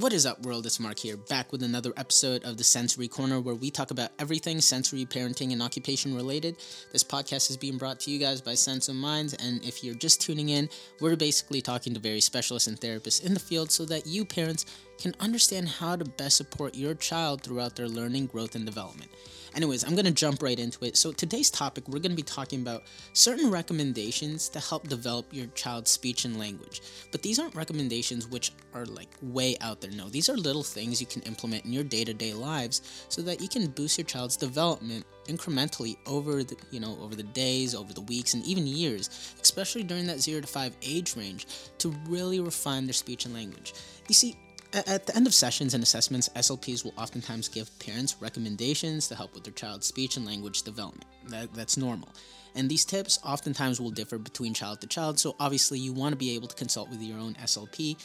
What is up, world? It's Mark here, back with another episode of the Sensory Corner where we talk about everything sensory, parenting, and occupation related. This podcast is being brought to you guys by Sense of Minds, and if you're just tuning in, we're basically talking to various specialists and therapists in the field so that you, parents, can understand how to best support your child throughout their learning, growth, and development. Anyways, I'm to jump right into it. So, today's topic, we're to be talking about certain recommendations to help develop your child's speech and language. But these aren't recommendations which are like way out there. No, these are little things you can implement in your day to day lives so that you can boost your child's development incrementally over the you know over the days over the weeks and even years especially during that 0 to 5 age range to really refine their speech and language you see at the end of sessions and assessments, SLPs will oftentimes give parents recommendations to help with their child's speech and language development. That, that's normal. And these tips oftentimes will differ between child to child, so obviously you want to be able to consult with your own SLP.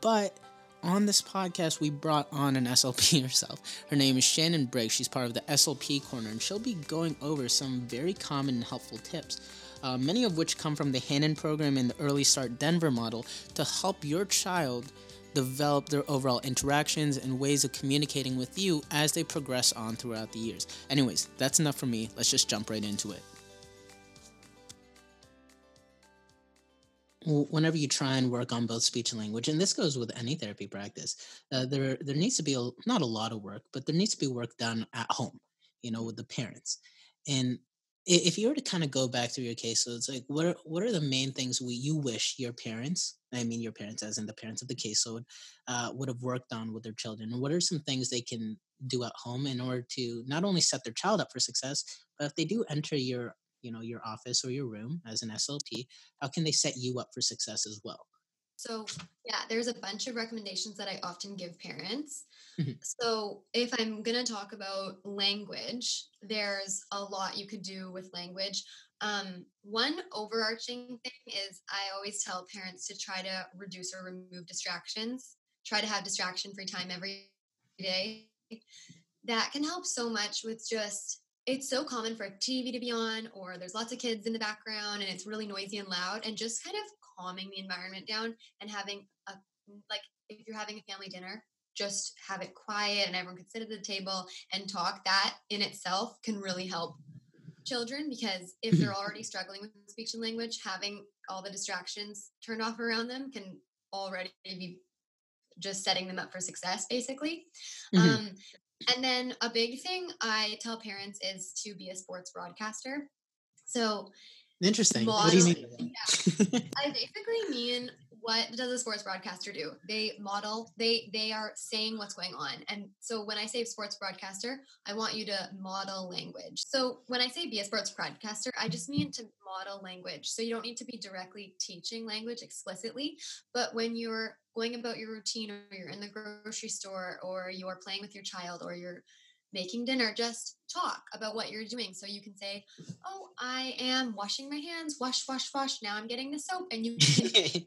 But on this podcast, we brought on an SLP herself. Her name is Shannon Briggs. She's part of the SLP Corner, and she'll be going over some very common and helpful tips. Uh, many of which come from the Hanen program and the Early Start Denver model to help your child develop their overall interactions and ways of communicating with you as they progress on throughout the years. Anyways, that's enough for me. Let's just jump right into it. Whenever you try and work on both speech and language, and this goes with any therapy practice, uh, there there needs to be a, not a lot of work, but there needs to be work done at home, you know, with the parents. And if you were to kind of go back through your case, so it's like, what are what are the main things we you wish your parents, I mean your parents as in the parents of the caseload, uh, would have worked on with their children, what are some things they can do at home in order to not only set their child up for success, but if they do enter your you know your office or your room as an SLP, how can they set you up for success as well? So, yeah, there's a bunch of recommendations that I often give parents. Mm-hmm. So, if I'm going to talk about language, there's a lot you could do with language. Um, one overarching thing is I always tell parents to try to reduce or remove distractions, try to have distraction free time every day. That can help so much with just it's so common for TV to be on, or there's lots of kids in the background and it's really noisy and loud, and just kind of calming the environment down and having a like if you're having a family dinner just have it quiet and everyone can sit at the table and talk that in itself can really help children because if they're already struggling with speech and language having all the distractions turned off around them can already be just setting them up for success basically mm-hmm. um, and then a big thing i tell parents is to be a sports broadcaster so Interesting. What do you mean? Yeah. I basically mean what does a sports broadcaster do? They model, they they are saying what's going on. And so when I say sports broadcaster, I want you to model language. So when I say be a sports broadcaster, I just mean to model language. So you don't need to be directly teaching language explicitly, but when you're going about your routine or you're in the grocery store or you're playing with your child or you're making dinner, just talk about what you're doing. So you can say, Oh, I am washing my hands, wash, wash, wash. Now I'm getting the soap. And you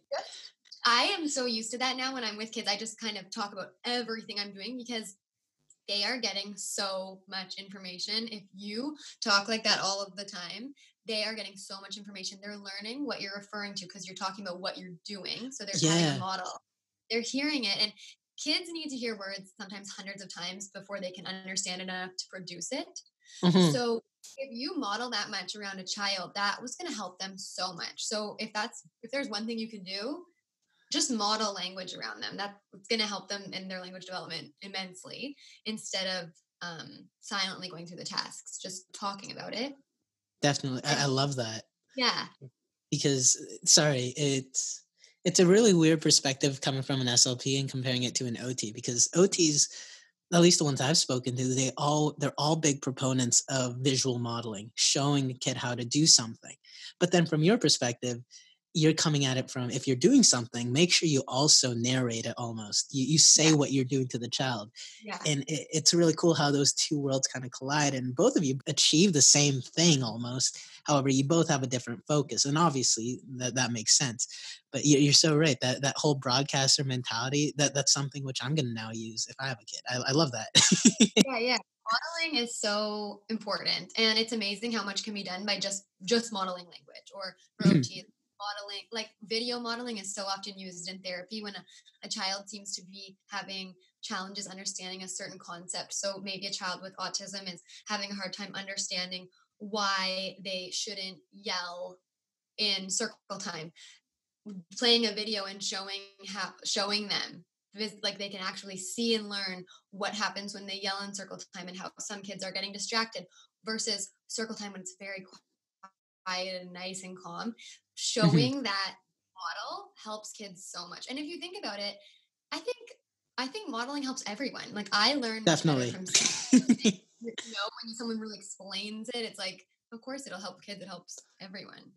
I am so used to that now when I'm with kids. I just kind of talk about everything I'm doing because they are getting so much information. If you talk like that all of the time, they are getting so much information. They're learning what you're referring to because you're talking about what you're doing. So they're yeah. having a model. They're hearing it. And kids need to hear words sometimes hundreds of times before they can understand enough to produce it. Mm-hmm. So if you model that much around a child, that was going to help them so much. So if that's if there's one thing you can do, just model language around them. That's going to help them in their language development immensely instead of um, silently going through the tasks, just talking about it. Definitely, I, I love that. Yeah, because sorry, it's it's a really weird perspective coming from an SLP and comparing it to an OT because OTs, at least the ones I've spoken to, they all they're all big proponents of visual modeling, showing the kid how to do something. But then from your perspective, you're coming at it from if you're doing something make sure you also narrate it almost. You, you say yeah. what you're doing to the child. Yeah. and it, it's really cool how those two worlds kind of collide and both of you achieve the same thing almost. However you both have a different focus and obviously that, that makes sense. But you're, you're so right that that whole broadcaster mentality that that's something which i'm going to now use if i have a kid. I, I love that. Yeah yeah. Modeling is so important and it's amazing how much can be done by just just modeling language or mm-hmm modeling like video modeling is so often used in therapy when a, a child seems to be having challenges understanding a certain concept. So maybe a child with autism is having a hard time understanding why they shouldn't yell in circle time. Playing a video and showing how showing them like they can actually see and learn what happens when they yell in circle time and how some kids are getting distracted versus circle time when it's very quiet and nice and calm. Mm-hmm. showing mm-hmm. that model helps kids so much and if you think about it i think i think modeling helps everyone like i learned definitely. from you know when someone really explains it it's like of course it'll help kids it helps everyone.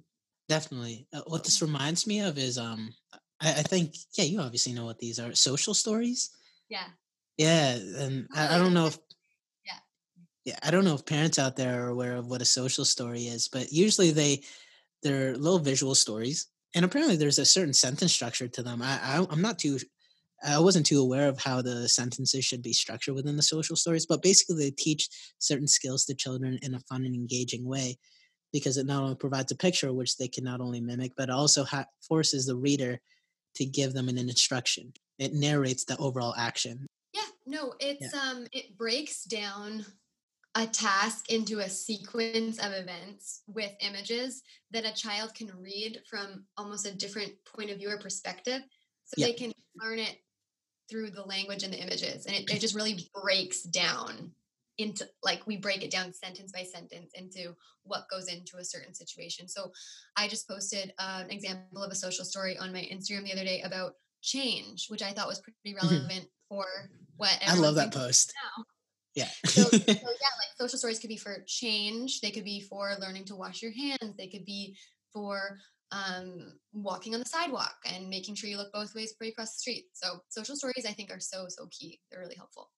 Definitely. Uh, what this reminds me of is um I, I, think yeah you obviously know what these are social stories? Yeah. Yeah and I, I don't know if yeah, I don't know if parents out there are aware of what a social story is, but usually they they're little visual stories, and apparently there's a certain sentence structure to them. I, I I'm not too I wasn't too aware of how the sentences should be structured within the social stories, but basically they teach certain skills to children in a fun and engaging way because it not only provides a picture which they can not only mimic, but also ha- forces the reader to give them an instruction. It narrates the overall action. Yeah, no, it's yeah. um it breaks down a task into a sequence of events with images that a child can read from almost a different point of view or perspective so yeah. they can learn it through the language and the images and it, it just really breaks down into like we break it down sentence by sentence into what goes into a certain situation so i just posted uh, an example of a social story on my instagram the other day about change which i thought was pretty mm-hmm. relevant mm-hmm. for what i love that post now yeah. so, so, yeah, like social stories could be for change. They could be for learning to wash your hands. They could be for um, walking on the sidewalk and making sure you look both ways before you cross the street. So social stories, I think, are so so key. They're really helpful.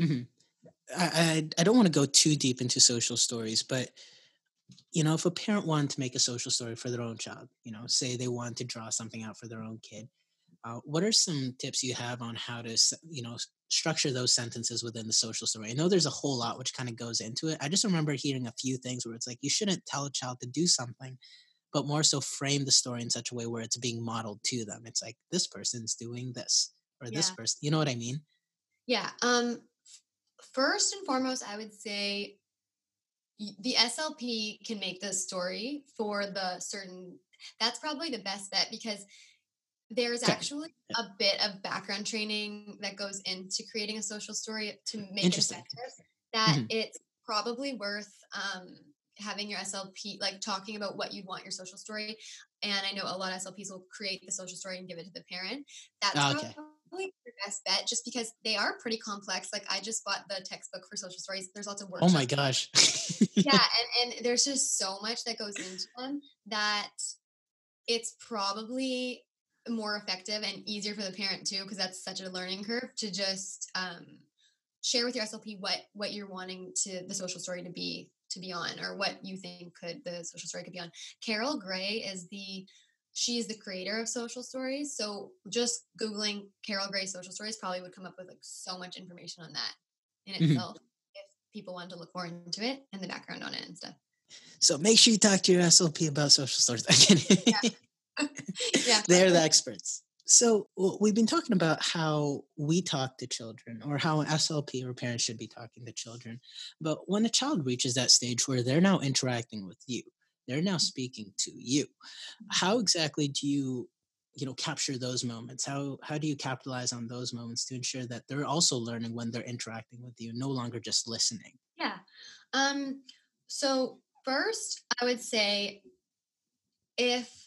Mm-hmm. I, I I don't want to go too deep into social stories, but you know, if a parent wanted to make a social story for their own child, you know, say they want to draw something out for their own kid, uh, what are some tips you have on how to, you know, structure those sentences within the social story? I know there's a whole lot which kind of goes into it. I just remember hearing a few things where it's like you shouldn't tell a child to do something, but more so frame the story in such a way where it's being modeled to them. It's like this person's doing this or yeah. this person. You know what I mean? Yeah. Um. First and foremost, I would say the SLP can make the story for the certain. That's probably the best bet because there's actually a bit of background training that goes into creating a social story to make it effective. That mm-hmm. it's probably worth um, having your SLP, like talking about what you'd want your social story. And I know a lot of SLPs will create the social story and give it to the parent. That's oh, okay. probably your best bet just because they are pretty complex. Like I just bought the textbook for social stories. There's lots of work. Oh my gosh. yeah. And, and there's just so much that goes into them that it's probably more effective and easier for the parent too because that's such a learning curve to just um, share with your slp what what you're wanting to the social story to be to be on or what you think could the social story could be on carol gray is the she is the creator of social stories so just googling carol gray social stories probably would come up with like so much information on that in mm-hmm. itself if people wanted to look more into it and the background on it and stuff so make sure you talk to your slp about social stories yeah. Yeah. They're the experts. So we've been talking about how we talk to children or how an SLP or parents should be talking to children. But when a child reaches that stage where they're now interacting with you, they're now speaking to you. How exactly do you you know capture those moments how how do you capitalize on those moments to ensure that they're also learning when they're interacting with you no longer just listening yeah um so first i would say if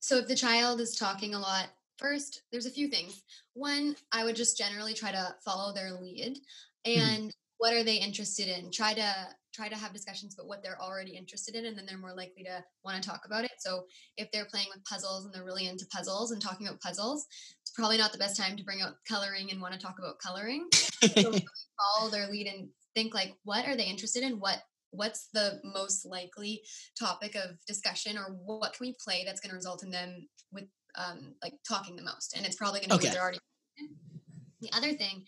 so if the child is talking a lot, first, there's a few things. One, I would just generally try to follow their lead mm-hmm. and mm-hmm. what are they interested in? Try to try to have discussions about what they're already interested in and then they're more likely to want to talk about it. So if they're playing with puzzles and they're really into puzzles and talking about puzzles, it's probably not the best time to bring out coloring and want to talk about coloring. so follow their lead and think like what are they interested in? What what's the most likely topic of discussion or what can we play that's going to result in them with um, like talking the most and it's probably going to okay. be they're already the other thing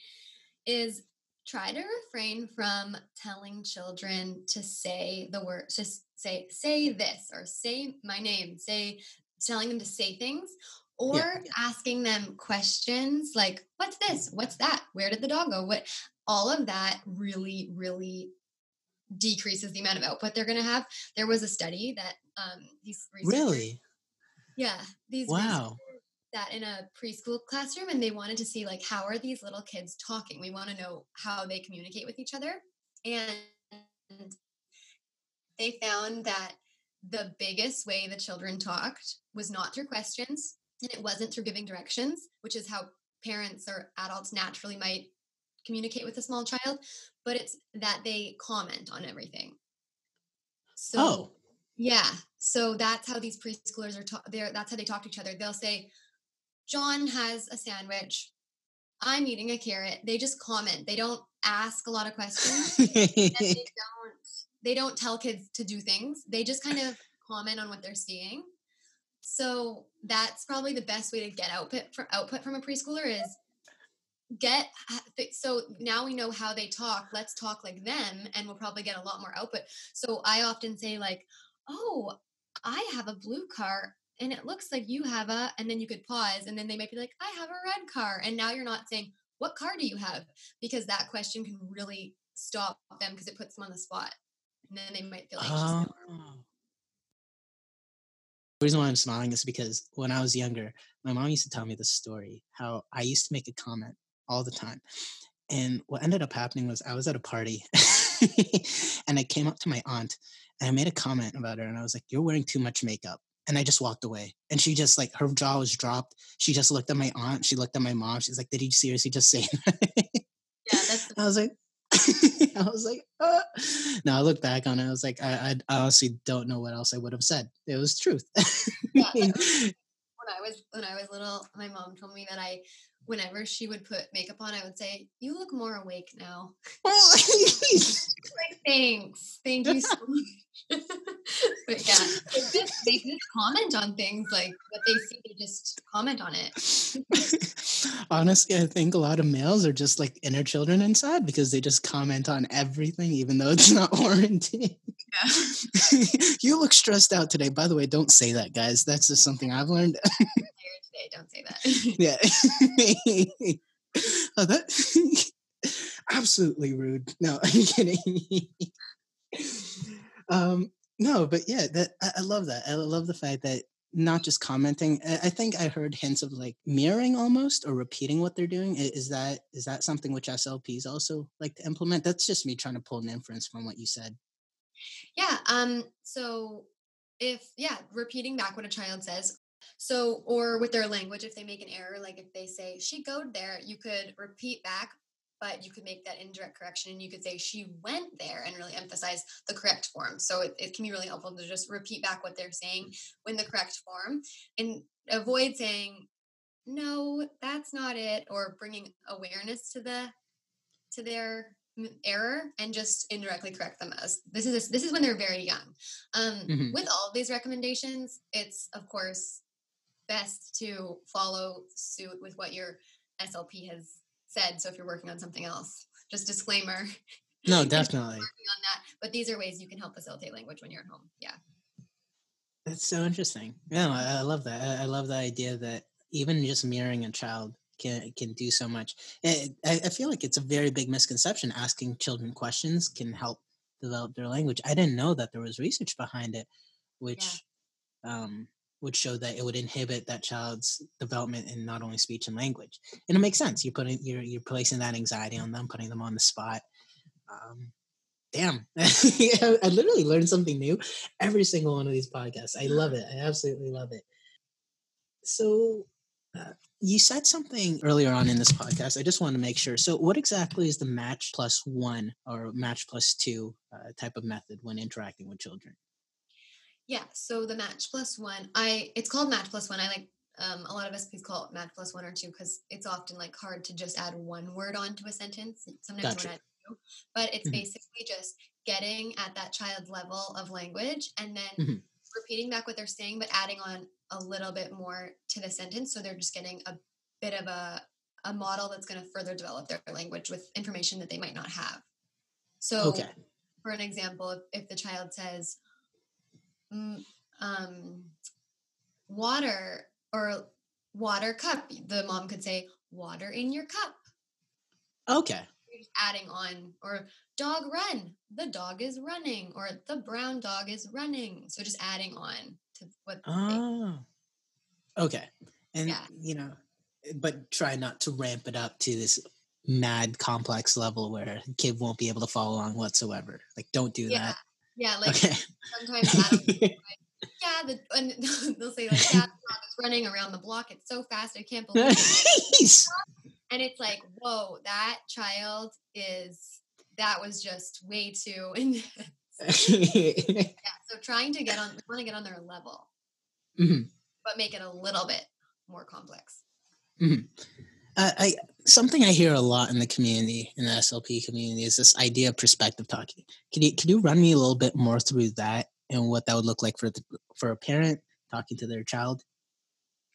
is try to refrain from telling children to say the word just say say this or say my name say telling them to say things or Yeah. asking them questions like what's this what's that where did the dog go what all of that really really decreases the amount of output they're going to have there was a study that um these Really? yeah these Wow. that in a preschool classroom and they wanted to see like how are these little kids talking we want to know how they communicate with each other and they found that the biggest way the children talked was not through questions and it wasn't through giving directions which is how parents or adults naturally might communicate with a small child but it's that they comment on everything. So Oh. yeah so that's how these preschoolers are ta- they're that's how they talk to each other. They'll say john has a sandwich. I'm eating a carrot. They just comment. They don't ask a lot of questions. And they don't they don't tell kids to do things. They just kind of comment on what they're seeing. So that's probably the best way to get output from output from a preschooler is get so now we know how they talk let's talk like them and we'll probably get a lot more output so i often say like oh i have a blue car and it looks like you have a and then you could pause and then they might be like i have a red car and now you're not saying what car do you have because that question can really stop them because it puts them on the spot and then they might feel anxious Oh. Ah. The reason why I'm smiling is because when I was younger, my mom used to tell me this story how I used to make a comment all the time. And what ended up happening was I was at a party and I came up to my aunt and I made a comment about her and I was like, You're wearing too much makeup. And I just walked away. And she just like her jaw was dropped. She just looked at my aunt. She looked at my mom. She's like, Did he seriously just say that? yeah that's the I was like, I was like, uh. no, I look back on it. I was like, I, I honestly don't know what else I would have said. It was truth. Yeah, when I was when I was little, my mom told me that I, whenever she would put makeup on, I would say, "You look more awake now." Like, thanks, thank you so much. but yeah, they just, comment on things like what they see. They just comment on it. Honestly, I think a lot of males are just like inner children inside because they just comment on everything, even though it's not warranted. you look stressed out today. By the way, don't say that, guys. That's just something I've learned. Today, don't say that. yeah. oh, that absolutely rude. No, I'm kidding. um, no, but yeah, that I, I love that. I love the fact that not just commenting. I, I think I heard hints of like mirroring almost or repeating what they're doing. Is that is that something which SLPs also like to implement? That's just me trying to pull an inference from what you said. Yeah. Um. So if yeah, repeating back what a child says. So or with their language, if they make an error, like if they say she goed there, you could repeat back, but you could make that indirect correction, and you could say she went there, and really emphasize the correct form. So it, it can be really helpful to just repeat back what they're saying in the correct form, and avoid saying no, that's not it, or bringing awareness to the to their error and just indirectly correct them as this is this is when they're very young um, Mhm. with all of these recommendations it's of course best to follow suit with what your slp has said so if you're working on something else just disclaimer No, definitely. on that but these are ways you can help facilitate language when you're at home yeah That's so interesting. Yeah, I, I love that. I, I love the idea that even just mirroring a child can can do so much. It, I, I feel like it's a very big misconception. Asking children questions can help develop their language. I didn't know that there was research behind it, which um, would show that it would inhibit that child's development in not only speech and language. And it makes sense. You're putting you're you're placing that anxiety on them, putting them on the spot. Um, damn, I literally learned something new every single one of these podcasts. I love it. I absolutely love it. So, uh, you said something earlier on in this podcast. I just want to make sure. So, what exactly is the match plus one or match plus two uh, type of method when interacting with children? Yeah. So the match plus one, I it's called match plus one. I like um, a lot of us please call it match plus one or two because it's often like hard to just add one word onto a sentence. Sometimes Gotcha. you want to two, but it's Mhm. basically just getting at that child's level of language and then Mhm. repeating back what they're saying, but adding on a little bit more to the sentence. So they're just getting a bit of a a model that's going to further develop their language with information that they might not have. So Okay. for an example, if, if the child says, um, water or water cup. The mom could say, water in your cup. Okay. Adding on, or dog run. The dog is running, or the brown dog is running. So just adding on to what. Oh. Okay. And, Yeah. you know, but try not to ramp it up to this mad complex level where kid won't be able to follow along whatsoever. Like, don't do Yeah. that. Yeah, like Okay. sometimes Adam will be like, yeah, the, and they'll say like, yeah, is running around the block. It's so fast, I can't believe it. And it's like, whoa, that child is that was just way too. intense. yeah, so trying to get on, want to get on their level, Mhm. but make it a little bit more complex. Uh, I something I hear a lot in the community, in the SLP community, is this idea of perspective talking. Can you can you run me a little bit more through that and what that would look like for the, for a parent talking to their child?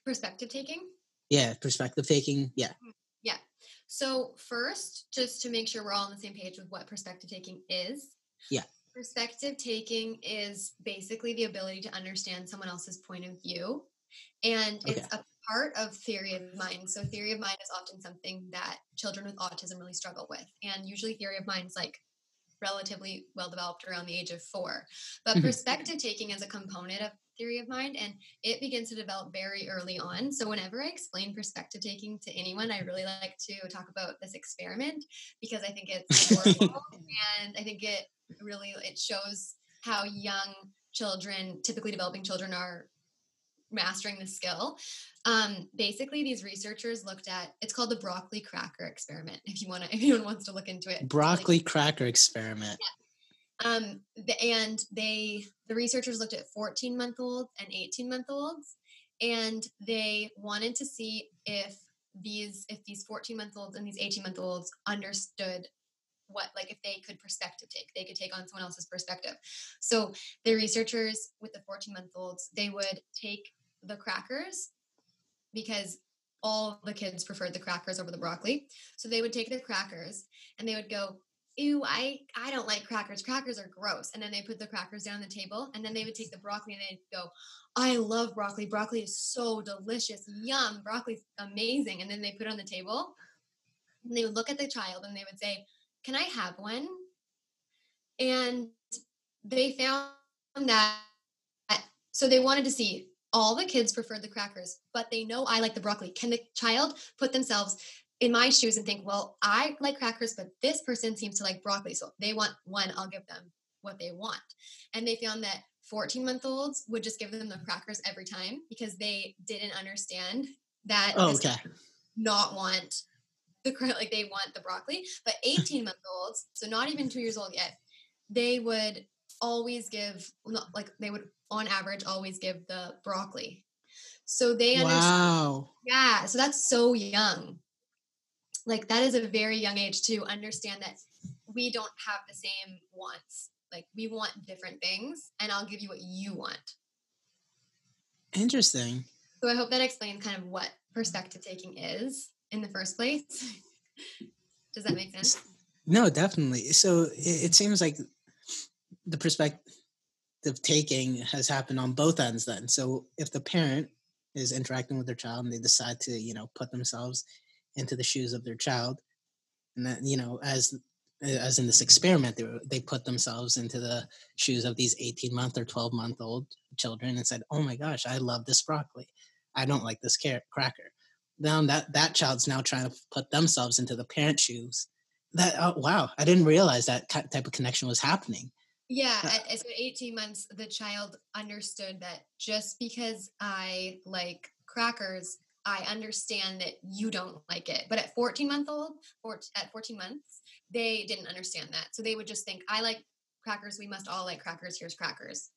Perspective taking. Yeah, perspective taking. Yeah. Mm, yeah. So first, just to make sure we're all on the same page with what perspective taking is. Yeah. Perspective taking is basically the ability to understand someone else's point of view. And it's a part of theory of mind. So theory of mind is often something that children with autism really struggle with. And usually theory of mind is like relatively well developed around the age of four. But Mhm. perspective taking is a component of theory of mind and it begins to develop very early on. So whenever I explain perspective taking to anyone, I really like to talk about this experiment because I think it's and I think it really it shows how young children, typically developing children, are mastering the skill. Um, basically, these researchers looked at it's called the broccoli cracker experiment. If you want to, if anyone wants to look into it, Broccoli cracker experiment. um, the, and they the researchers looked at 14 month olds and 18 month olds, and they wanted to see if these if these 14 month olds and these 18 month olds understood what like if they could perspective take they could take on someone else's perspective so the researchers with the 14 month olds they would take the crackers because all the kids preferred the crackers over the broccoli. So they would take the crackers and they would go ew i i don't like crackers. Crackers are gross. And then they put the crackers down on the table and then they would take the broccoli and they'd go i love broccoli. Broccoli is so delicious yum. Broccoli's amazing. And then they put it on the table and they would look at the child and they would say can i have one? And they found that so they wanted to see all the kids preferred the crackers but they know i like the broccoli can the child put themselves in my shoes and think, well, I like crackers, but this person seems to like broccoli. So they want one, I'll give them what they want. And they found that 14 month olds would just give them the crackers every time because they didn't understand that Oh, okay. not want the like they want the broccoli. But 18 month olds, so not even two years old yet, they would always give like they would on average always give the broccoli. So they understand Wow. yeah, so that's so young. Like that is a very young age to understand that we don't have the same wants. Like we want different things, and I'll give you what you want. Interesting. So I hope that explains kind of what perspective taking is in the first place. Does that make sense? No, definitely. So it, it seems like the perspective taking has happened on both ends then. So if the parent is interacting with their child and they decide to, you know, put themselves into the shoes of their child, and that, you know, as as in this experiment, they, they put themselves into the shoes of these 18 month or 12 month old children and said, "Oh my gosh, I love this broccoli. I don't like this carrot cracker." Now that that child's now trying to put themselves into the parent shoes that oh, wow, I didn't realize that type of connection was happening. Yeah, Uh, at, at so 18 months, the child understood that just because I like crackers, I understand that you don't like it. But at 14 month old, or at 14 months, they didn't understand that. So they would just think, I like crackers. We must all like crackers. Here's crackers.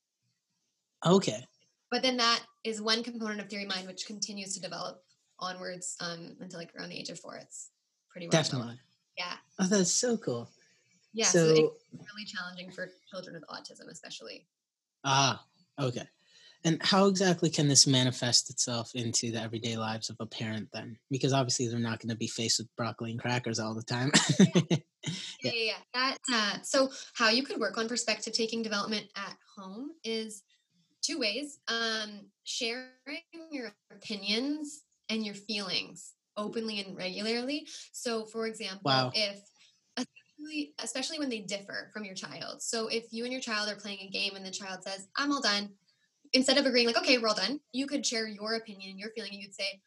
Okay, But then that is one component of theory mind, which continues to develop onwards um, until like around the age of four. It's pretty well developed. definitely. Yeah. Oh, that's so cool. Yeah. So, So, it's really challenging for children with autism, especially. ah, okay. And how exactly can this manifest itself into the everyday lives of a parent then? Because obviously they're not going to be faced with broccoli and crackers all the time. Yeah, yeah, yeah. That uh, so how you could work on perspective taking development at home is two ways um, sharing your opinions and your feelings openly and regularly. So, for example, Wow. if especially, especially when they differ from your child. So, if you and your child are playing a game and the child says, I'm all done, instead of agreeing, like, okay, we're all done, you could share your opinion and your feeling, and you'd say,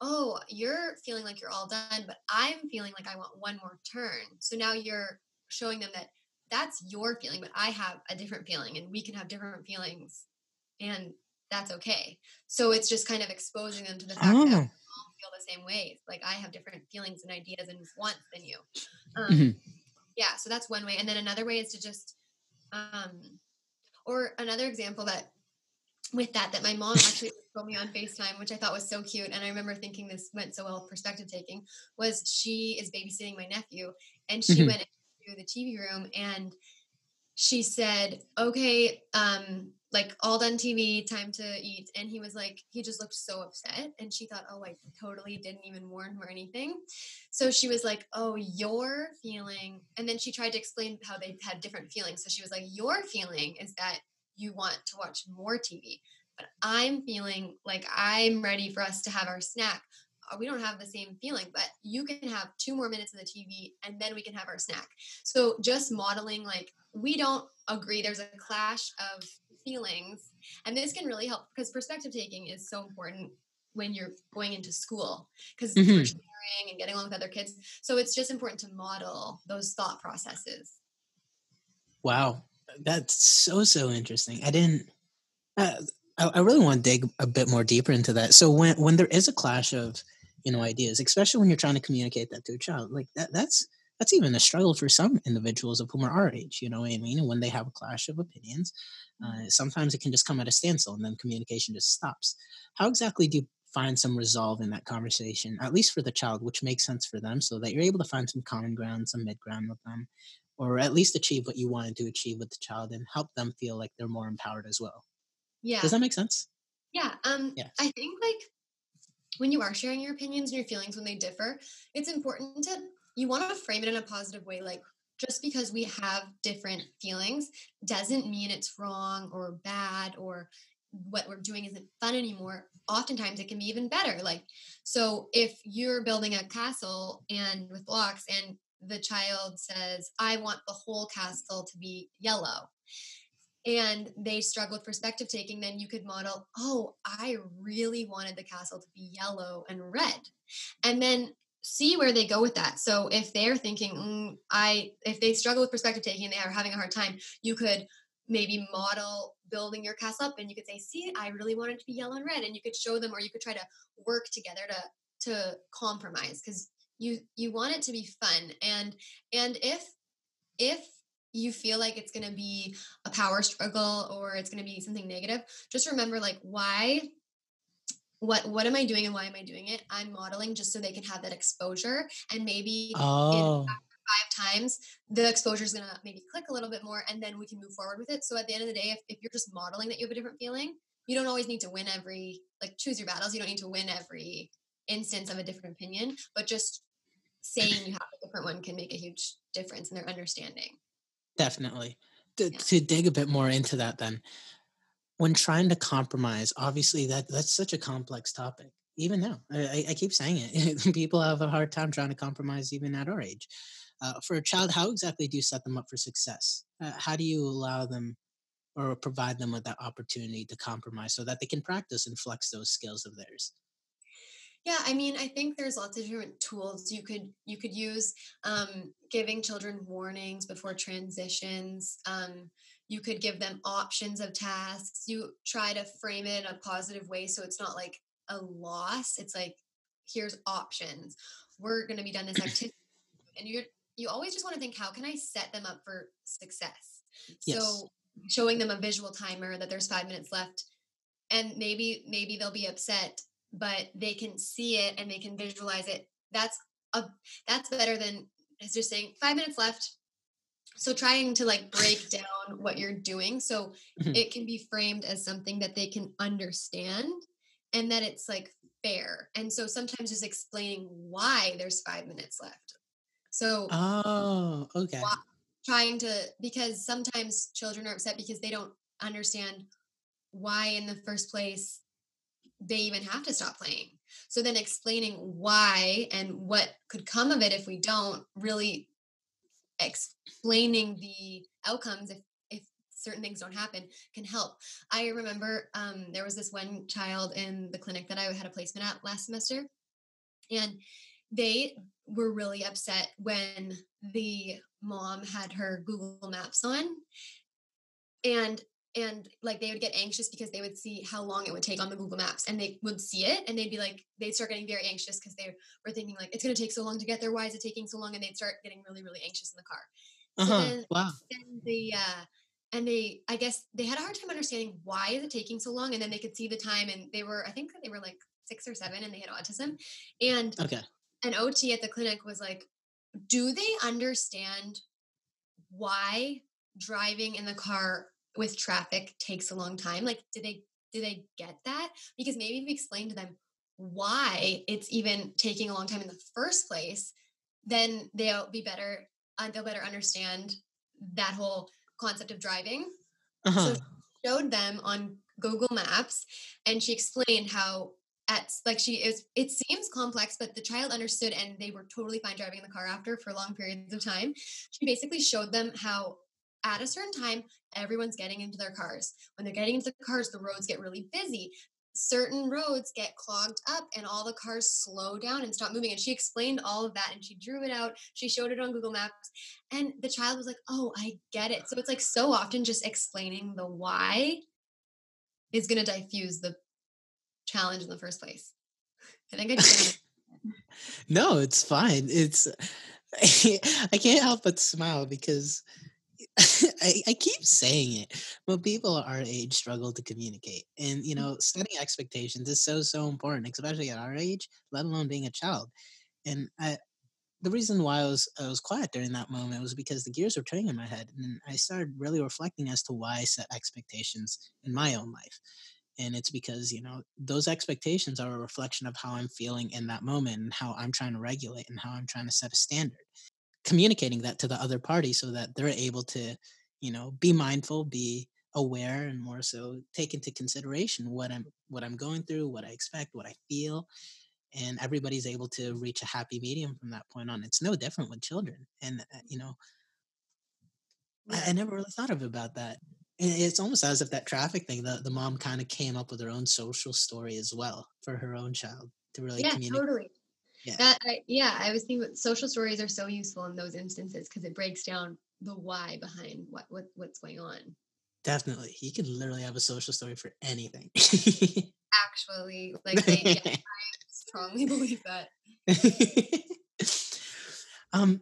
Oh, you're feeling like you're all done, but I'm feeling like I want one more turn. So now you're showing them that that's your feeling, but I have a different feeling, and we can have different feelings, and that's okay. So it's just kind of exposing them to the fact that we Oh. all feel the same way. Like I have different feelings and ideas and wants than you. Um, Mhm. Yeah, so that's one way, and then another way is to just, um, or another example that with that that my mom actually told me on FaceTime, which I thought was so cute, and I remember thinking this went so well with perspective taking. Was she is babysitting my nephew, and she Mhm. went into the TV room and she said, "Okay, um, like all done TV, time to eat." And he was like, he just looked so upset, and she thought, "Oh, I totally didn't even warn him or anything." So she was like, "Oh, your feeling," and then she tried to explain how they had different feelings. So she was like, "Your feeling is that you want to watch more TV, but I'm feeling like I'm ready for us to have our snack." Uh, We don't have the same feeling, but you can have two more minutes of the TV and then we can have our snack. So just modeling like we don't agree. There's a clash of feelings, and this can really help because perspective taking is so important when you're going into school because Mhm. we're sharing and getting along with other kids. So it's just important to model those thought processes. Wow, that's so so interesting. I didn't. Uh, I, I really want to dig a bit more deeper into that. So when when there is a clash of you know ideas, especially when you're trying to communicate that to a child, like that that's that's even a struggle for some individuals of whom are our age. You know what I mean? And when they have a clash of opinions, uh, sometimes it can just come at a standstill, and then communication just stops. How exactly do you find some resolve in that conversation, at least for the child, which makes sense for them, so that you're able to find some common ground, some mid ground with them? or at least achieve what you wanted to achieve with the child and help them feel like they're more empowered as well. Yeah. Does that make sense? Yeah. Um, yeah. I think like when you are sharing your opinions and your feelings when they differ, it's important to you want to frame it in a positive way. Like just because we have different feelings doesn't mean it's wrong or bad or what we're doing isn't fun anymore. Oftentimes it can be even better. Like so if you're building a castle and with blocks and the child says, I want the whole castle to be yellow and they struggle with perspective taking, then you could model, oh, I really wanted the castle to be yellow and red. And then see where they go with that. So if they're thinking, mm, I, if they struggle with perspective taking and they are having a hard time, you could maybe model building your castle up and you could say, see, I really want it to be yellow and red. And you could show them, or you could try to work together to, to compromise because you, you want it to be fun. And, and if, if you feel like it's going to be a power struggle or it's going to be something negative just remember like why what what am i doing and why am i doing it? I'm modeling just so they can have that exposure and maybe in Oh, five times the exposure is going to maybe click a little bit more and then we can move forward with it. So at the end of the day if, if you're just modeling that you have a different feeling you don't always need to win every like choose your battles. You don't need to win every instance of a different opinion but just saying you have a different one can make a huge difference in their understanding. Definitely. To, Yeah. to dig a bit more into that, then, when trying to compromise, obviously that that's such a complex topic. Even now, I, I- keep saying it. People have a hard time trying to compromise, even at our age. Uh, for a child, how exactly do you set them up for success? Uh, how do you allow them or provide them with that opportunity to compromise so that they can practice and flex those skills of theirs? Yeah, I mean, I think there's lots of different tools you could you could use. Um, giving children warnings before transitions. Um, you could give them options of tasks. You try to frame it in a positive way, so it's not like a loss. It's like here's options. We're going to be done this activity, and you you always just want to think, how can I set them up for success? Yes. So showing them a visual timer that there's five minutes left, and maybe maybe they'll be upset but they can see it and they can visualize it that's a that's better than it's just saying five minutes left so trying to like break down what you're doing so Mhm. it can be framed as something that they can understand and that it's like fair and so sometimes just explaining why there's five minutes left so Oh, okay. Why- trying to because sometimes children are upset because they don't understand why in the first place they even have to stop playing. So then explaining why and what could come of it if we don't really explaining the outcomes if if certain things don't happen can help. I remember um, there was this one child in the clinic that I had a placement at last semester, and they were really upset when the mom had her Google Maps on and and like they would get anxious because they would see how long it would take on the Google Maps and they would see it and they'd be like they'd start getting very anxious because they were thinking like it's going to take so long to get there. Why is it taking so long? and they'd start getting really really anxious in the car. Uh-huh. so then, wow. then the uh and they i guess they had a hard time understanding why is it taking so long and then they could see the time and they were i think they were like six or seven and they had autism and okay. an ot at the clinic was like do they understand why driving in the car with traffic takes a long time like do they do they get that? Because maybe if we explain to them why it's even taking a long time in the first place then they'll be better uh, they'll better understand that whole concept of driving. Uh-huh. so showed them on google maps and she explained how at like she is it seems complex but the child understood and they were totally fine driving in the car after for long periods of time. She basically showed them how at a certain time, everyone's getting into their cars. When they're getting into the cars, the roads get really busy. Certain roads get clogged up and all the cars slow down and stop moving. And she explained all of that and she drew it out. She showed it on Google Maps. And the child was like, Oh, I get it. So it's like so often just explaining the why is going to diffuse the challenge in the first place. I think I just. no, it's fine. It's. I can't help but smile because I, I, keep saying it, but people our age struggle to communicate. And, you mm. know, setting expectations is so, so important, especially at our age, let alone being a child. And I, the reason why I was, I was quiet during that moment was because the gears were turning in my head. And I started really reflecting as to why I set expectations in my own life. And it's because, you know, those expectations are a reflection of how I'm feeling in that moment and how I'm trying to regulate and how I'm trying to set a standard communicating that to the other party so that they're able to you know be mindful be aware and more so take into consideration what i'm what i'm going through what i expect what i feel and everybody's able to reach a happy medium from that point on. It's no different with children and uh, you know I, I, never really thought of about that. It's almost as if that traffic thing the, the mom kind of came up with her own social story as well for her own child to really yeah, communicate totally yeah. That I, yeah, I was thinking that social stories are so useful in those instances because it breaks down the why behind what, what what's going on. Definitely, you could literally have a social story for anything. Actually, like they, yeah, I strongly believe that. um,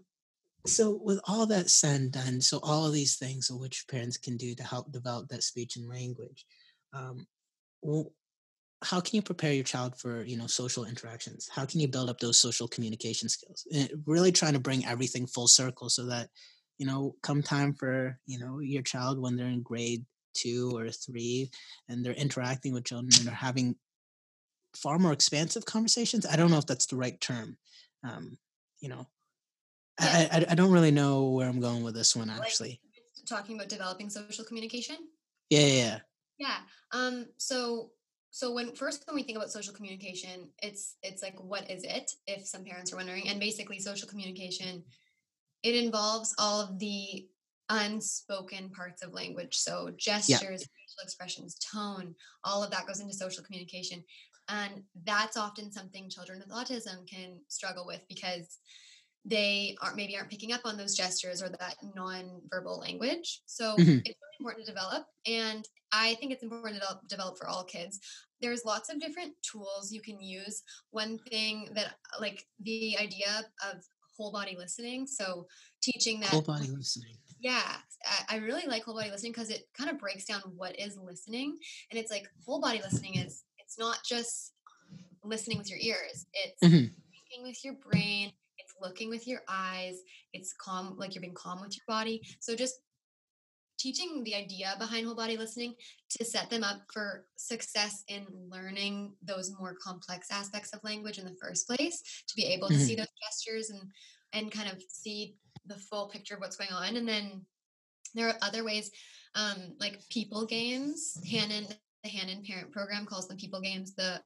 so with all that said and done, so all of these things which parents can do to help develop that speech and language, um, how can you prepare your child for you know social interactions? How can you build up those social communication skills? And eh, really trying to bring everything full circle so that you know come time for you know your child when they're in grade two or three and they're interacting with children and they're having far more expansive conversations i don't know if that's the right term. Um, you know yeah. I, I, I don't really know where i'm going with this one actually. like talking about developing social communication? Yeah yeah yeah, yeah. um so so when first when we think about social communication it's it's like what is it if some parents are wondering? And basically social communication it involves all of the unspoken parts of language. So gestures yeah. facial expressions tone all of that goes into social communication. And that's often something children with autism can struggle with because they aren't maybe aren't picking up on those gestures or that non-verbal language. So mm-hmm. it's really important to develop and i think it's important to develop for all kids. There's lots of different tools you can use. One thing that like the idea of whole body listening so teaching that whole body listening. Yeah i, I really like whole body listening because it kind of breaks down what is listening and it's like whole body listening is it's not just listening with your ears. It's mm-hmm. thinking with your brain looking with your eyes it's calm like you're being calm with your body so just teaching the idea behind whole body listening to set them up for success in learning those more complex aspects of language in the first place to be able to mm-hmm. see those gestures and and kind of see the full picture of what's going on and then there are other ways um, like people games Hanen the Hanen parent program calls them people games. The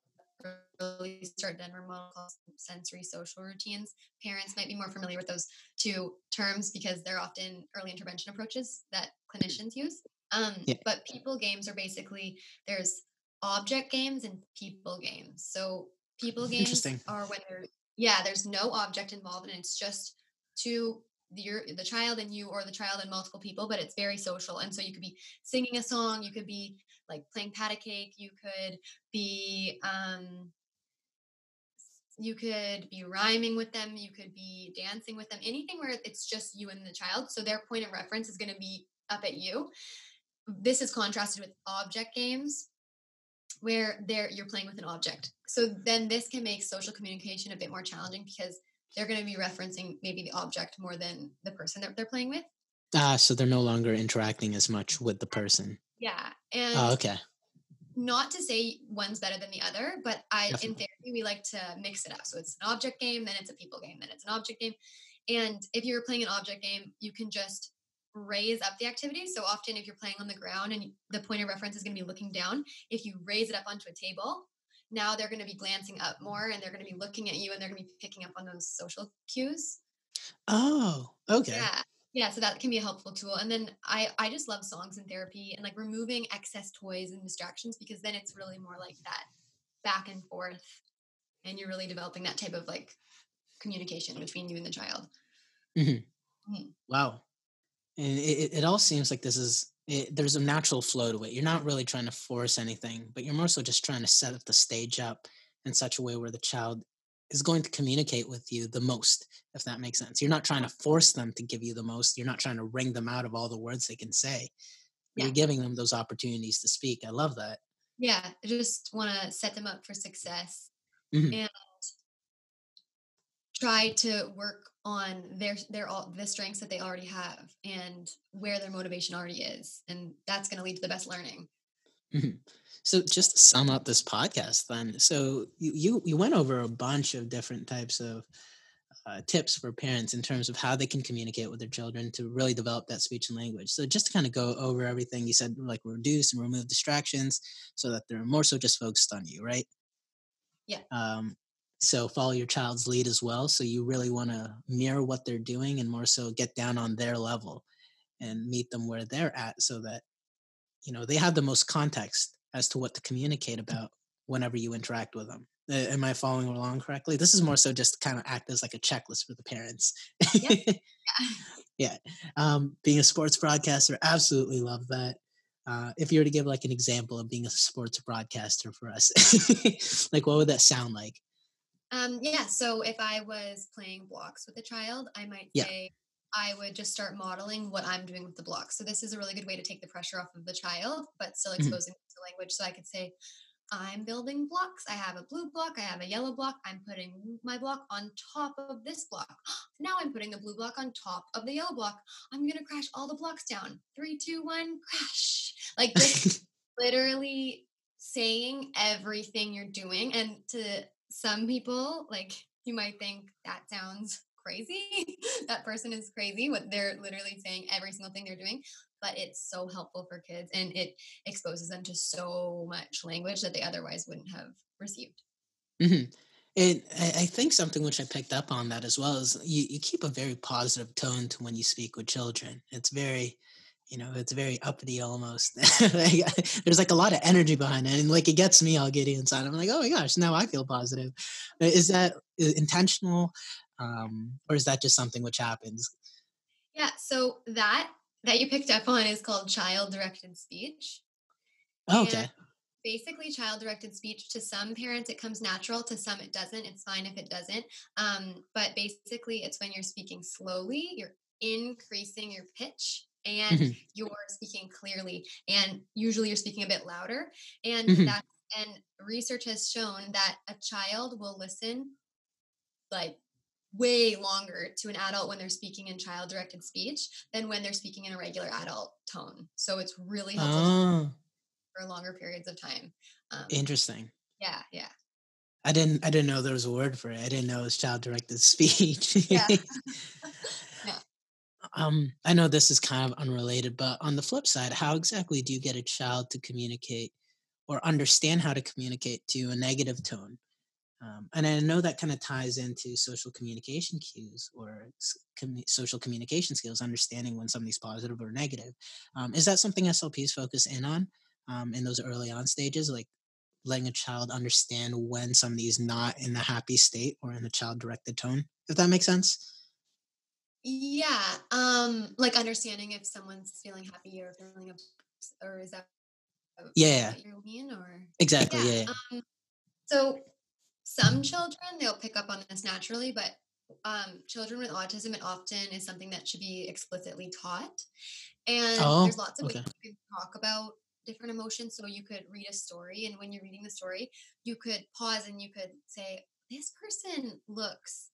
early start Denver model calls sensory social routines. Parents might be more familiar with those two terms because they're often early intervention approaches that clinicians use. Um, yeah. But people games are basically there's object games and people games. So people games are when there's yeah, there's no object involved and it's just two your the child and you or the child and multiple people but it's very social and so you could be singing a song you could be like playing pat a cake you could be um you could be rhyming with them you could be dancing with them anything where it's just you and the child so their point of reference is going to be up at you this is contrasted with object games where there you're playing with an object so then this can make social communication a bit more challenging because they're going to be referencing maybe the object more than the person that they're playing with. Ah, so they're no longer interacting as much with the person. Yeah. Oh, and oh, okay. Not to say one's better than the other, but I Definitely. in therapy we like to mix it up. So it's an object game, then it's a people game, then it's an object game. And if you're playing an object game, you can just raise up the activity. So often if you're playing on the ground and the point of reference is going to be looking down, if you raise it up onto a table, now they're going to be glancing up more and they're going to be looking at you and they're going to be picking up on those social cues. Oh, okay. Yeah. Yeah, so that can be a helpful tool. And then I I just love songs and therapy and like removing excess toys and distractions because then it's really more like that back and forth and you're really developing that type of like communication between you and the child. Mm-hmm. Mm-hmm. Wow. And it, it all seems like this is it, there's a natural flow to it. You're not really trying to force anything, but you're more so just trying to set up the stage up in such a way where the child is going to communicate with you the most, if that makes sense. You're not trying to force them to give you the most. You're not trying to wring them out of all the words they can say. Yeah. You're giving them those opportunities to speak. I love that. Yeah, I just want to set them up for success mm-hmm. and try to work on their their all the strengths that they already have and where their motivation already is and that's going to lead to the best learning mm-hmm. So just to sum up this podcast then so you, you you went over a bunch of different types of uh, tips for parents in terms of how they can communicate with their children to really develop that speech and language. So just to kind of go over everything you said, like reduce and remove distractions, so that they're more so just focused on you, right? Yeah. Um, so follow your child's lead as well so you really want to mirror what they're doing and more so get down on their level and meet them where they're at so that you know they have the most context as to what to communicate mm. about whenever you interact with them uh, am i following along correctly this is more so just kind of act as like a checklist for the parents yeah, yeah. Um, being a sports broadcaster absolutely love that uh, if you were to give like an example of being a sports broadcaster for us like what would that sound like um, yeah. So if I was playing blocks with a child, I might yeah. say I would just start modeling what I'm doing with the blocks. So this is a really good way to take the pressure off of the child, but still mm-hmm. exposing mm-hmm. the language. So I could say, I'm building blocks. I have a blue block. I have a yellow block. I'm putting my block on top of this block. Now I'm putting the blue block on top of the yellow block. I'm going to crash all the blocks down. Three, two, one, crash. Like this, literally saying everything you're doing. And to some people, like you might think that sounds crazy. that person is crazy. What they're literally saying every single thing they're doing. But it's so helpful for kids and it exposes them to so much language that they otherwise wouldn't have received. Mm-hmm. And I think something which I picked up on that as well is you, you keep a very positive tone to when you speak with children. It's very, you know, it's very uppity almost. There's like a lot of energy behind it. And like it gets me all giddy inside. I'm like, oh my gosh, now I feel positive. Is that intentional? Um, or is that just something which happens? Yeah. So that that you picked up on is called child directed speech. Oh, okay. And basically child directed speech to some parents it comes natural to some it doesn't it's fine if it doesn't um, but basically it's when you're speaking slowly you're increasing your pitch and mm-hmm. you're speaking clearly and usually you're speaking a bit louder and mm-hmm. that and research has shown that a child will listen like way longer to an adult when they're speaking in child directed speech than when they're speaking in a regular adult tone so it's really helpful oh. for longer periods of time um, interesting yeah yeah I didn't I didn't know there was a word for it. I didn't know it was child directed speech. yeah. um, I know this is kind of unrelated, but on the flip side, how exactly do you get a child to communicate or understand how to communicate to a negative tone. Um, and I know that kind of ties into social communication cues or com- social communication skills, understanding when somebody's positive or negative. Um, is that something SLPs focus in on um, in those early on stages, like letting a child understand when somebody is not in the happy state or in a child directed tone? If that makes sense. Yeah, um, like understanding if someone's feeling happy or feeling, upset, or is that yeah you mean or exactly yeah, yeah. Um, so some children they'll pick up on this naturally but um, children with autism it often is something that should be explicitly taught and oh, there's lots of okay. ways you can talk about different emotions so you could read a story and when you're reading the story you could pause and you could say this person looks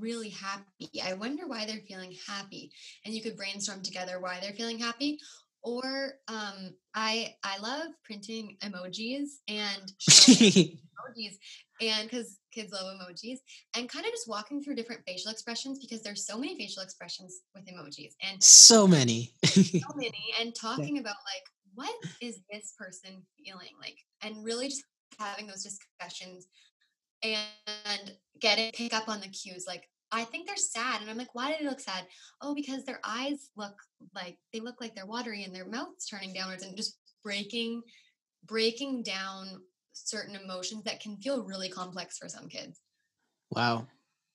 really happy i wonder why they're feeling happy and you could brainstorm together why they're feeling happy or um, I I love printing emojis and emojis and because kids love emojis and kind of just walking through different facial expressions because there's so many facial expressions with emojis and so many so many and talking yeah. about like what is this person feeling like and really just having those discussions and getting pick up on the cues like I think they're sad. And I'm like, why do they look sad? Oh, because their eyes look like they look like they're watery and their mouth's turning downwards and just breaking, breaking down certain emotions that can feel really complex for some kids. Wow.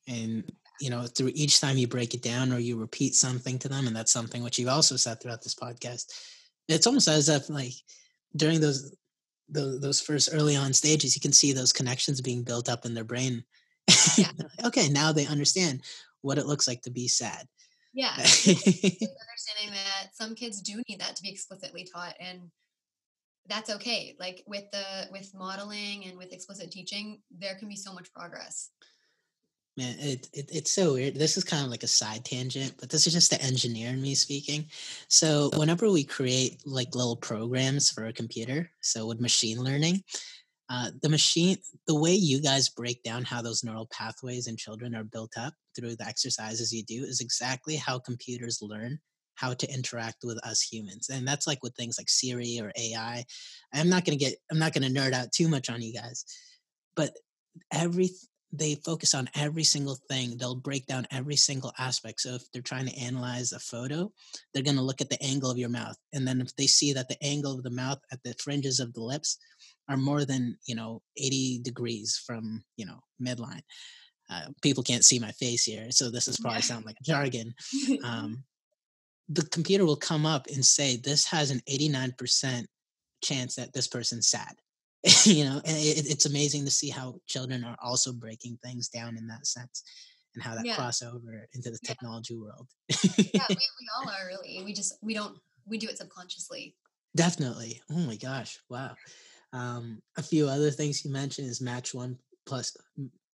And you know, through each time you break it down or you repeat something to them, and that's something which you've also said throughout this podcast, it's almost as if like during those those, those first early on stages, you can see those connections being built up in their brain yeah. okay, now they understand what it looks like to be sad. Yeah. understanding that some kids do need that to be explicitly taught and that's okay. Like with the with modeling and with explicit teaching, there can be so much progress. Man, it, it, it's so weird. This is kind of like a side tangent, but this is just the engineer in me speaking. So whenever we create like little programs for a computer, so with machine learning, uh, the machine the way you guys break down how those neural pathways in children are built up through the exercises you do is exactly how computers learn how to interact with us humans and that's like with things like siri or ai i'm not going to get i'm not going to nerd out too much on you guys but every they focus on every single thing they'll break down every single aspect so if they're trying to analyze a photo they're going to look at the angle of your mouth and then if they see that the angle of the mouth at the fringes of the lips are more than you know 80 degrees from you know midline uh, people can't see my face here so this is probably sound like jargon um, the computer will come up and say this has an 89% chance that this person's sad. You know and it, it's amazing to see how children are also breaking things down in that sense and how that yeah. crossover into the technology world. Yeah we, we all are really. We just we don't we do it subconsciously. Definitely. Oh my gosh. Wow. Um, a few other things you mentioned is match one plus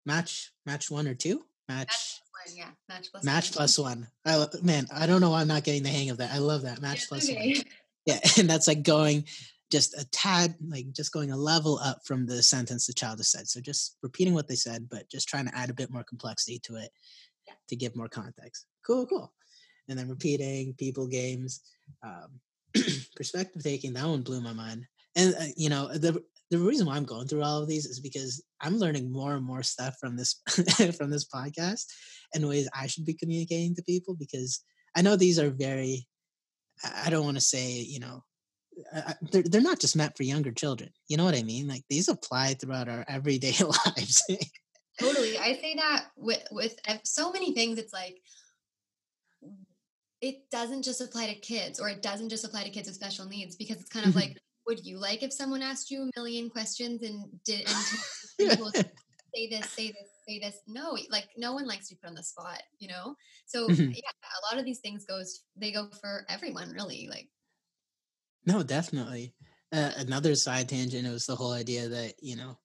match match one or two? Match. One, yeah, match plus one. plus one. I man, I don't know why I'm not getting the hang of that. I love that match plus okay. one. Yeah, and that's like going just a tad, like just going a level up from the sentence the child has said. So just repeating what they said, but just trying to add a bit more complexity to it yeah. to give more context. Cool, cool. And then repeating people games, um, perspective taking. That one blew my mind and uh, you know the the reason why I'm going through all of these is because I'm learning more and more stuff from this from this podcast and ways I should be communicating to people because I know these are very I don't want to say you know they're they're not just meant for younger children. You know what I mean? Like these apply throughout our everyday lives. totally, I say that with with so many things. It's like it doesn't just apply to kids, or it doesn't just apply to kids with special needs because it's kind of mm-hmm. like would you like if someone asked you a million questions and did and say this, say this, say this? No, like no one likes to be put on the spot, you know. So mm-hmm. yeah, a lot of these things goes they go for everyone, really. Like, no, definitely. Uh, another side tangent was the whole idea that you know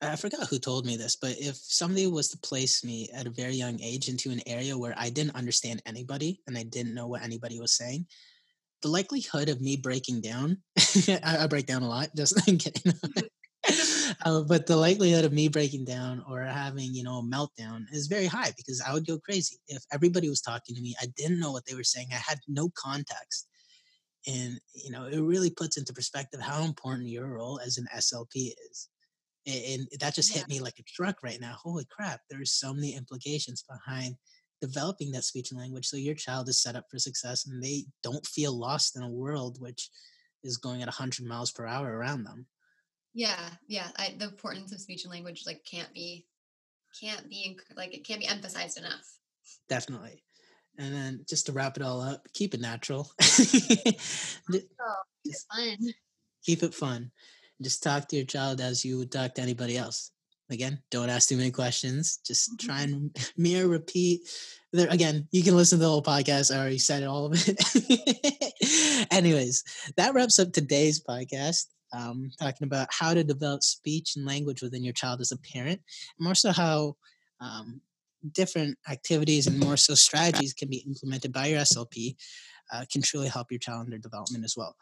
I forgot who told me this, but if somebody was to place me at a very young age into an area where I didn't understand anybody and I didn't know what anybody was saying, the likelihood of me breaking down, I, I, break down a lot, just kidding. uh, but the likelihood of me breaking down or having, you know, a meltdown is very high because I would go crazy. If everybody was talking to me, I didn't know what they were saying, I had no context. And, you know, it really puts into perspective how important your role as an SLP is. And, that just yeah. hit me like a truck right now. Holy crap, there's so many implications behind developing that speech and language so your child is set up for success and they don't feel lost in a world which is going at 100 miles per hour around them. Yeah yeah I, the importance of speech and language like can't be can't be like it can't be emphasized enough. Definitely. And then just to wrap it all up keep it natural. Oh, fun. keep it fun. Just talk to your child as you would talk to anybody else again don't ask too many questions just mm-hmm. try and mirror repeat. There again you can listen to the whole podcast i already said all of it. Anyways that wraps up today's podcast um, talking about how to develop speech and language within your child as a parent more so how um, different activities and more so strategies can be implemented by your slp uh, can truly help your child in their development as well.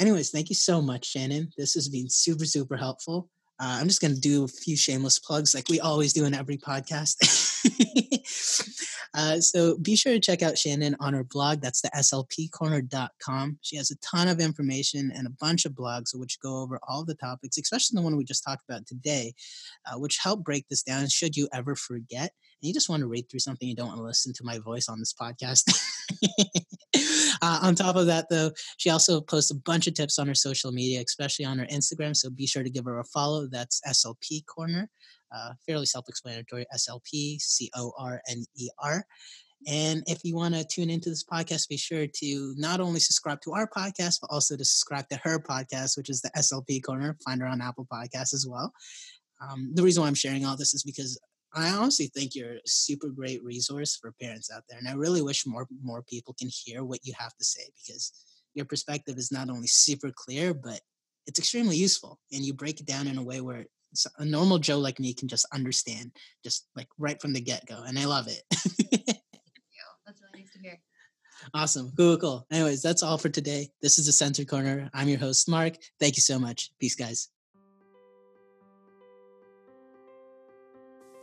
Anyways thank you so much shannon. This has been super super helpful uh, I'm just going to do a few shameless plugs like we always do in every podcast. uh, so be sure to check out Shannon on her blog. That's the slpcorner.com. She has a ton of information and a bunch of blogs which go over all the topics, especially the one we just talked about today, uh, which help break this down should you ever forget you just want to read through something, you don't want to listen to my voice on this podcast. uh, on top of that, though, she also posts a bunch of tips on her social media, especially on her Instagram. So be sure to give her a follow. That's SLP Corner, uh, fairly self explanatory SLP C O R N E R. And if you want to tune into this podcast, be sure to not only subscribe to our podcast, but also to subscribe to her podcast, which is the SLP Corner. Find her on Apple Podcasts as well. Um, the reason why I'm sharing all this is because I honestly think you're a super great resource for parents out there. And I really wish more more people can hear what you have to say because your perspective is not only super clear, but it's extremely useful. And you break it down in a way where a normal Joe like me can just understand, just like right from the get go. And I love it. That's really nice to hear. Awesome. Cool, cool. Anyways, that's all for today. This is the Sensory Corner. I'm your host, Mark. Thank you so much. Peace, guys.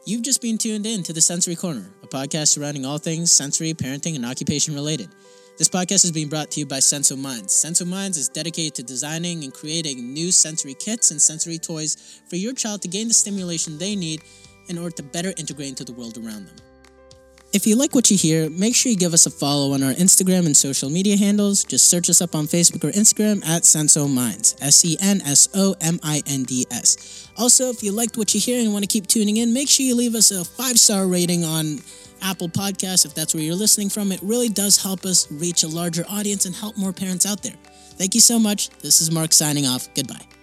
You've just been tuned in to The Sensory Corner, a podcast surrounding all things sensory, parenting, and occupation related. This podcast is being brought to you by Senso Minds. Senso Minds is dedicated to designing and creating new sensory kits and sensory toys for your child to gain the stimulation they need in order to better integrate into the world around them. If you like what you hear, make sure you give us a follow on our Instagram and social media handles. Just search us up on Facebook or Instagram at Senso Minds. S E N S O M I N D S. Also, if you liked what you hear and want to keep tuning in, make sure you leave us a five star rating on Apple Podcasts if that's where you're listening from. It really does help us reach a larger audience and help more parents out there. Thank you so much. This is Mark signing off. Goodbye.